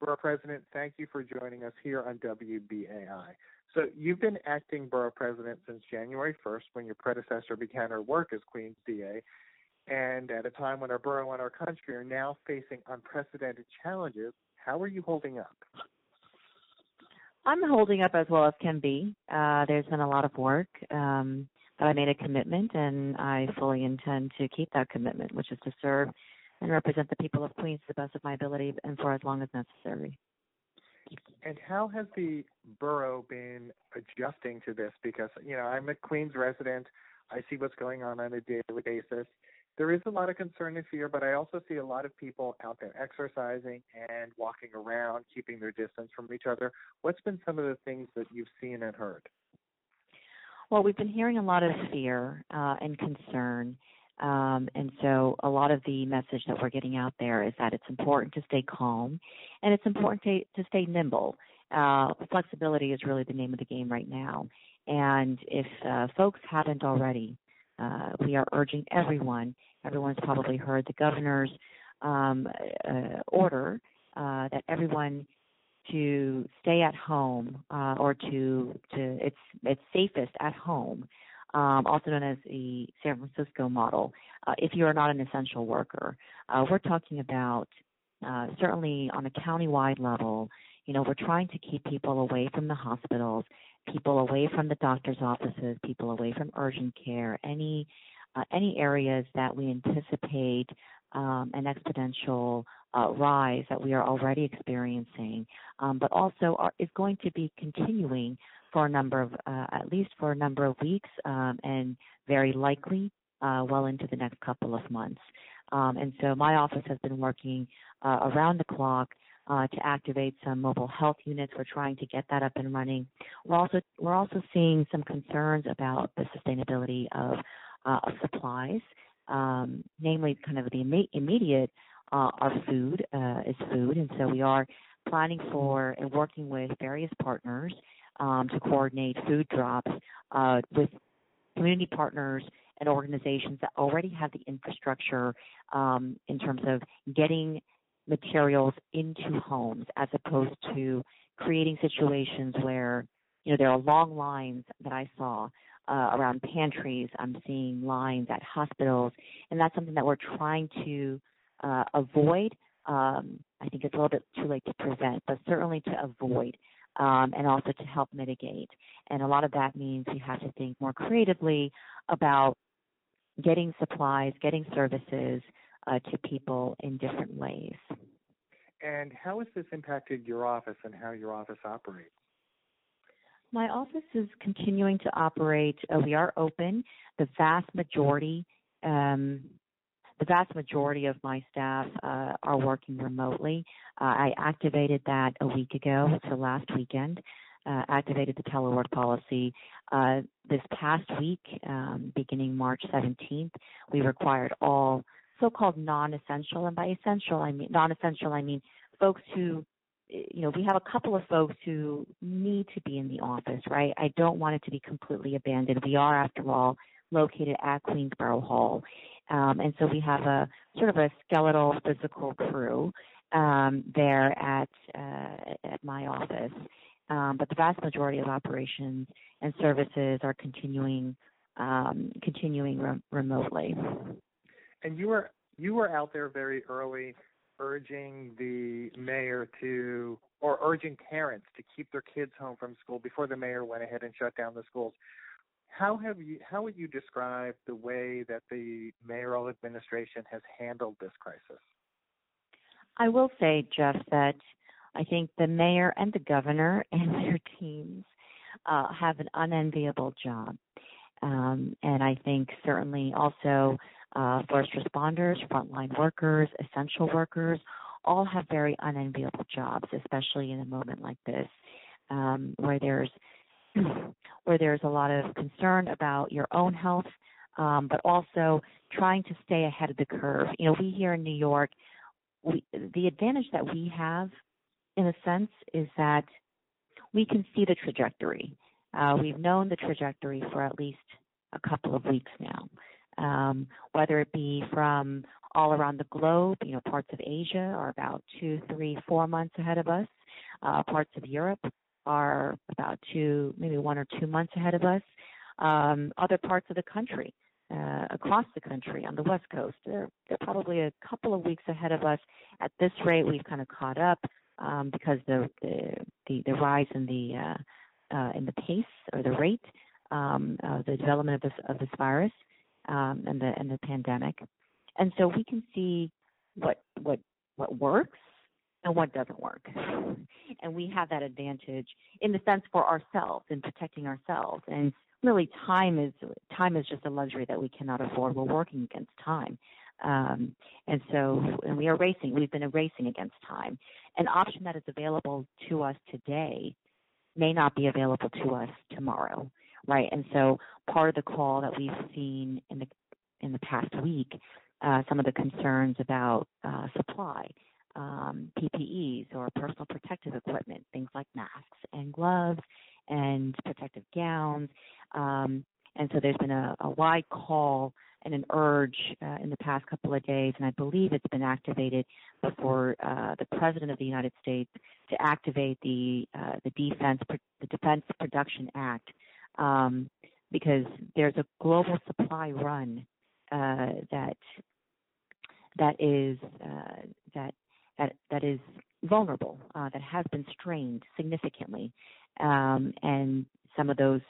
Borough President, thank you for joining us here on WBAI. So, you've been acting Borough President since January 1st when your predecessor began her work as Queens DA, and at a time when our borough and our country are now facing unprecedented challenges. How are you holding up? I'm holding up as well as can be. Uh, there's been a lot of work, um, but I made a commitment, and I fully intend to keep that commitment, which is to serve and represent the people of Queens to the best of my ability and for as long as necessary. And how has the borough been adjusting to this? Because, you know, I'm a Queens resident. I see what's going on on a daily basis. There is a lot of concern and fear, but I also see a lot of people out there exercising and walking around, keeping their distance from each other. What's been some of the things that you've seen and heard? Well, we've been hearing a lot of fear uh, and concern um, and so a lot of the message that we're getting out there is that it's important to stay calm and it's important to, to stay nimble. Uh, flexibility is really the name of the game right now. And if uh, folks haven't already, uh, we are urging everyone, everyone's probably heard the governor's um, uh, order uh, that everyone to stay at home uh, or to to it's it's safest at home um, also known as the San Francisco model, uh, if you are not an essential worker. Uh, we're talking about uh, certainly on a county-wide level, you know, we're trying to keep people away from the hospitals, people away from the doctor's offices, people away from urgent care, any uh, any areas that we anticipate um, an exponential uh, rise that we are already experiencing, um, but also are, is going to be continuing for a number of, uh, at least for a number of weeks, um, and very likely uh, well into the next couple of months. Um, and so my office has been working uh, around the clock uh, to activate some mobile health units. We're trying to get that up and running. We're also we're also seeing some concerns about the sustainability of, uh, supplies, um, namely kind of the Im- immediate uh, our food uh, is food, and so we are planning for and working with various partners um, to coordinate food drops uh, with community partners and organizations that already have the infrastructure um, in terms of getting materials into homes as opposed to creating situations where you know there are long lines that I saw uh, around pantries. I'm seeing lines at hospitals, and that's something that we're trying to uh, avoid. Um, I think it's a little bit too late to prevent, but certainly to avoid um, and also to help mitigate. And a lot of that means you have to think more creatively about getting supplies, getting services uh, to people in different ways. And how has this impacted your office and how your office operates? My office is continuing to operate. Uh, we are open. The vast majority um, the vast majority of my staff uh, are working remotely. Uh, I activated that a week ago, so last weekend. Uh, activated the telework policy. Uh, this past week, um, beginning March 17th, we required all so-called non-essential, and by essential I mean non-essential I mean folks who you know, we have a couple of folks who need to be in the office, right? I don't want it to be completely abandoned. We are, after all, located at Queensborough Hall. Um, and so we have a sort of a skeletal physical crew um, there at uh, at my office. Um, but the vast majority of operations and services are continuing um, continuing re- remotely. And you were you were out there very early, urging the mayor to or urging parents to keep their kids home from school before the mayor went ahead and shut down the schools. How have you how would you describe the way that the mayoral administration has handled this crisis? I will say, Jeff, that I think the mayor and the governor and their teams uh, have an unenviable job. Um, and I think certainly also uh, first responders, frontline workers, essential workers, all have very unenviable jobs, especially in a moment like this, um, where there's where there's a lot of concern about your own health, um, but also trying to stay ahead of the curve. You know, we here in New York, we, the advantage that we have, in a sense, is that we can see the trajectory. Uh, we've known the trajectory for at least a couple of weeks now. Um, whether it be from all around the globe. You know, parts of Asia are about two, three, four months ahead of us. Uh, parts of Europe are about two, maybe one or two months ahead of us. Um, other parts of the country, uh, across the country on the West Coast, they're, they're probably a couple of weeks ahead of us. At this rate, we've kind of caught up um, because the, the, the the rise in the uh, uh, in the pace or the rate um, of the development of this of this virus um, and the and the pandemic, and so we can see what what what works and what doesn't work. And we have that advantage in the sense for ourselves in protecting ourselves. And really time is time is just a luxury that we cannot afford. We're working against time. Um, and so and we are racing. We've been racing against time. An option that is available to us today may not be available to us tomorrow, right? And so part of the call that we've seen in the in the past week, uh, some of the concerns about uh, supply, um, PPEs or personal protective equipment, things like masks and gloves and protective gowns. Um, and so there's been a, a wide call and an urge uh, in the past couple of days, and I believe it's been activated before uh, the President of the United States to activate the uh, the Defense the Defense Production Act um, because there's a global supply run uh, that that is uh, that that that is vulnerable, uh, that has been strained significantly, um, and some of those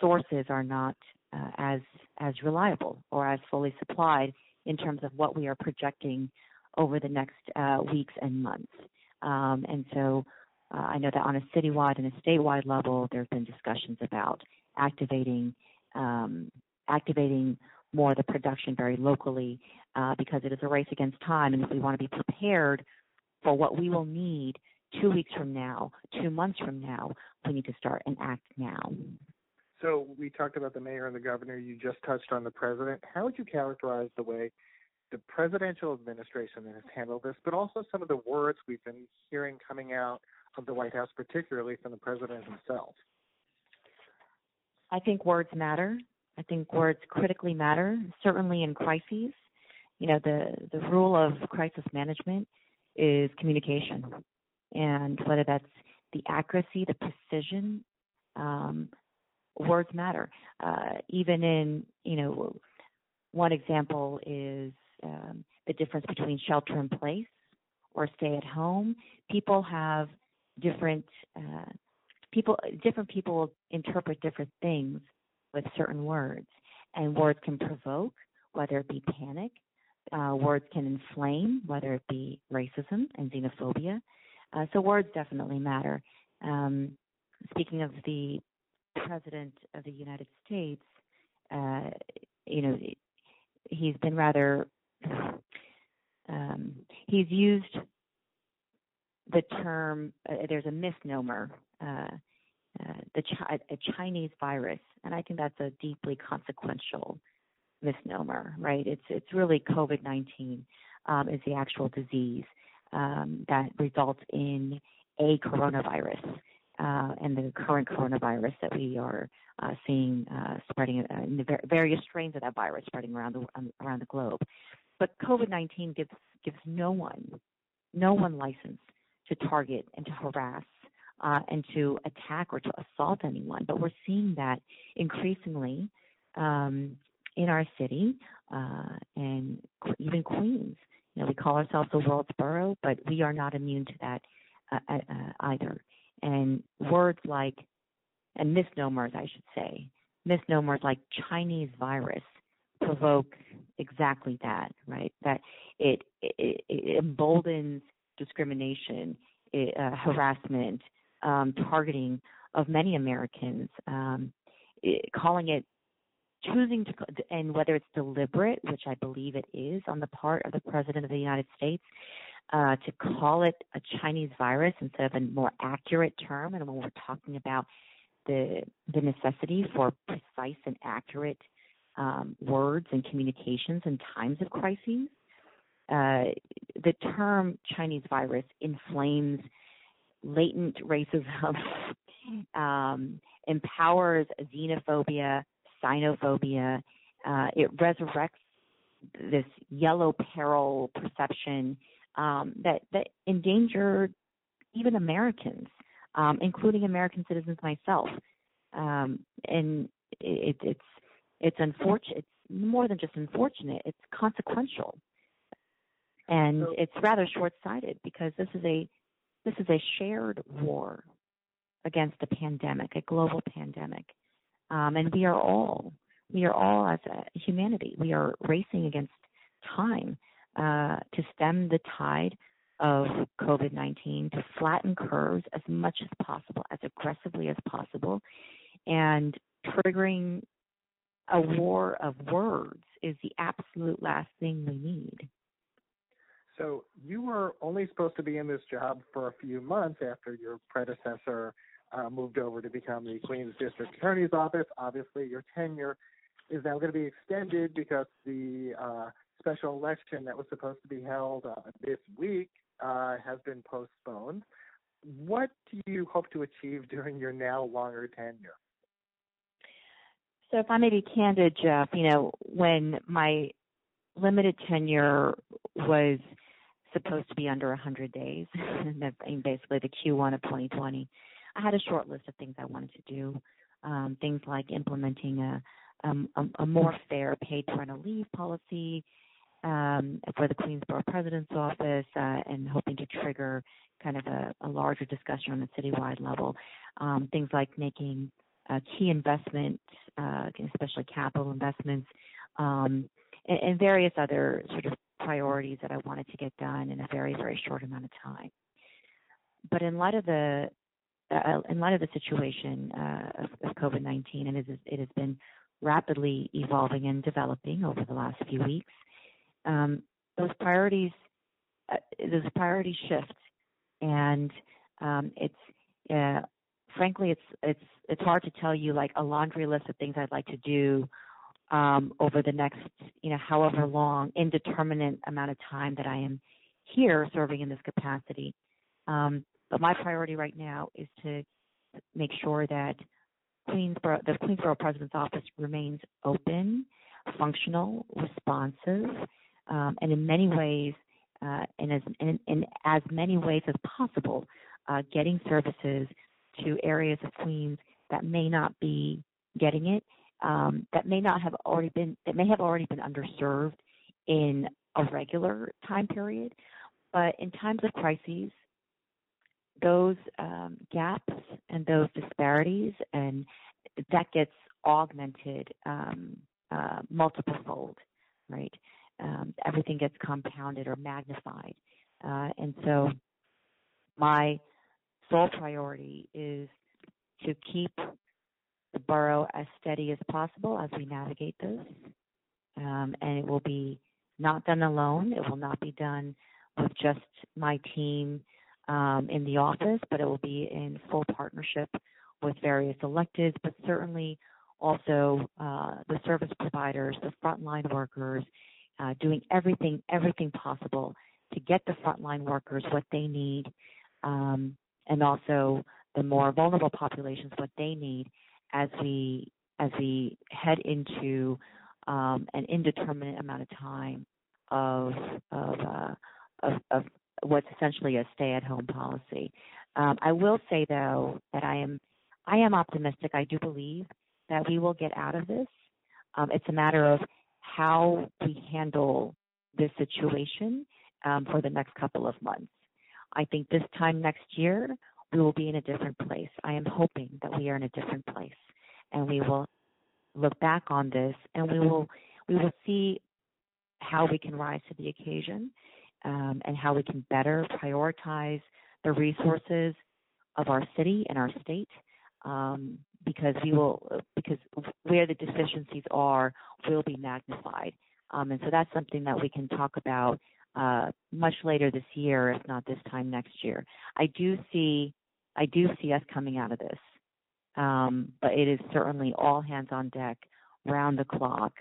sources are not uh, as as reliable or as fully supplied in terms of what we are projecting over the next uh, weeks and months. Um, and so uh, I know that on a citywide and a statewide level, there have been discussions about activating um, activating more of the production very locally uh, because it is a race against time. And if we want to be prepared for what we will need two weeks from now, two months from now, we need to start and act now. So we talked about the mayor and the governor. You just touched on the president. How would you characterize the way the presidential administration has handled this, but also some of the words we've been hearing coming out of the White House, particularly from the president himself? I think words matter. I think words critically matter, certainly in crises. You know, the, the rule of crisis management is communication. And whether that's the accuracy, the precision, um, words matter. Uh, even in, you know, one example is um, the difference between shelter in place or stay at home. People have different uh, people. Different people interpret different things with certain words, and words can provoke, whether it be panic, uh, words can inflame, whether it be racism and xenophobia. Uh, so words definitely matter. Um, speaking of the president of the United States, uh, you know, he's been rather. Um, he's used the term. Uh, there's a misnomer. Uh, uh, the chi- a Chinese virus, and I think that's a deeply consequential misnomer, right? It's it's really COVID-19 um, is the actual disease um, that results in a coronavirus, uh, and the current coronavirus that we are uh, seeing uh, spreading uh, in the various strains of that virus spreading around the um, around the globe. But COVID-19 gives gives no one no one license to target and to harass uh, and to attack or to assault anyone. But we're seeing that increasingly um, in our city uh, and even Queens. You know, we call ourselves the world's borough, but we are not immune to that uh, uh, uh, either. And words like, and misnomers, I should say, misnomers like Chinese virus provoke exactly that, right? That it, it, it emboldens discrimination, it, uh, harassment, um, targeting of many Americans, um, it, calling it choosing to, and whether it's deliberate, which I believe it is on the part of the President of the United States, uh, to call it a Chinese virus instead of a more accurate term. And when we're talking about the the necessity for precise and accurate um, words and communications in times of crises, uh, the term Chinese virus inflames latent racism, um, empowers xenophobia, xenophobia. Uh, it resurrects this yellow peril perception um, that that endangered even Americans, um, including American citizens myself. Um, and it, it's it's unfortunate. It's more than just unfortunate. It's consequential, and So- it's rather short-sighted because this is a this is a shared war against a pandemic, a global pandemic, um, and we are all we are all as a humanity we are racing against time uh, to stem the tide of COVID 19, to flatten curves as much as possible, as aggressively as possible, and triggering a war of words is the absolute last thing we need. So you were only supposed to be in this job for a few months after your predecessor uh, moved over to become the Queens District Attorney's Office. Obviously, your tenure is now going to be extended because the uh, special election that was supposed to be held uh, this week uh, has been postponed. What do you hope to achieve during your now longer tenure? So, if I may be candid, Jeff, you know, when my limited tenure was supposed to be under 100 days, basically the Q1 of 2020, I had a short list of things I wanted to do. Um, things like implementing a, um, a, a more fair paid parental leave policy um, for the Queensborough President's Office, uh, and hoping to trigger kind of a, a larger discussion on a citywide level. Um, things like making uh, key investments, uh, especially capital investments, um, and, and various other sort of priorities that I wanted to get done in a very, very short amount of time. But in light of the uh, in light of the situation uh, of, of COVID-19, and it, is, it has been rapidly evolving and developing over the last few weeks, um, those priorities, uh, those priorities shift, and um, it's uh, frankly, it's it's it's hard to tell you like a laundry list of things I'd like to do um, over the next, you know, however long, indeterminate amount of time that I am here serving in this capacity. Um, but my priority right now is to make sure that Queensborough, the Queensborough President's Office remains open, functional, responsive, um, and in many ways, uh, in, as, in, in as many ways as possible, uh, getting services to areas of Queens that may not be getting it, um, that may not have already been, that may have already been underserved in a regular time period. But in times of crises, those um, gaps and those disparities, and that gets augmented um, uh, multiple fold, right? Um, everything gets compounded or magnified. Uh, and so my sole priority is to keep the borough as steady as possible as we navigate this. Um, and it will be not done alone. It will not be done with just my team um, in the office, but it will be in full partnership with various electeds, but certainly also uh, the service providers, the frontline workers, uh, doing everything, everything possible to get the frontline workers what they need, um, and also the more vulnerable populations what they need as we as we head into um, an indeterminate amount of time of of, uh, of, of what's essentially a stay-at-home policy. Um, I will say though that I am I am optimistic. I do believe that we will get out of this. Um, it's a matter of how we handle this situation um, for the next couple of months. I think this time next year we will be in a different place. I am hoping that we are in a different place, and we will look back on this and we will we will see how we can rise to the occasion um, and how we can better prioritize the resources of our city and our state um, because we will because where the deficiencies are will be magnified. Um, and so that's something that we can talk about uh, much later this year if not this time next year. I do see i do see us coming out of this. Um, but it is certainly all hands on deck round the clock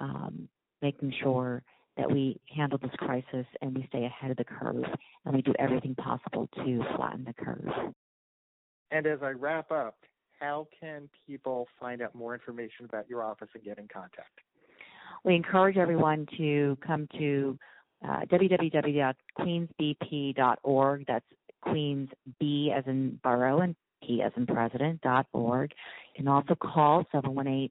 um, making sure that we handle this crisis and we stay ahead of the curve and we do everything possible to flatten the curve. And as I wrap up, how can people find out more information about your office and get in contact? we encourage everyone to come to uh, www.queensbp.org. That's Queens B as in borough and P as in president dot org. You can also call 718-286-3000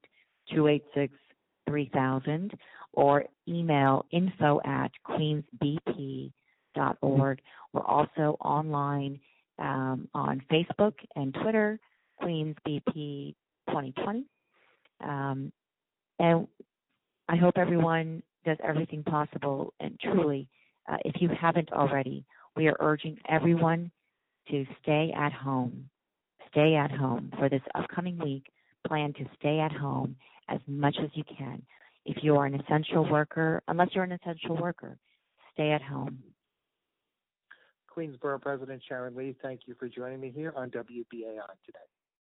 or email info at queensbp.org. We're also online um, on Facebook and Twitter, Queens BP 2020. Um, and I hope everyone does everything possible. And truly, uh, if you haven't already, we are urging everyone to stay at home. Stay at home for this upcoming week. Plan to stay at home as much as you can. If you are an essential worker, unless you're an essential worker, stay at home. Queensboro President Sharon Lee, thank you for joining me here on WBAI today.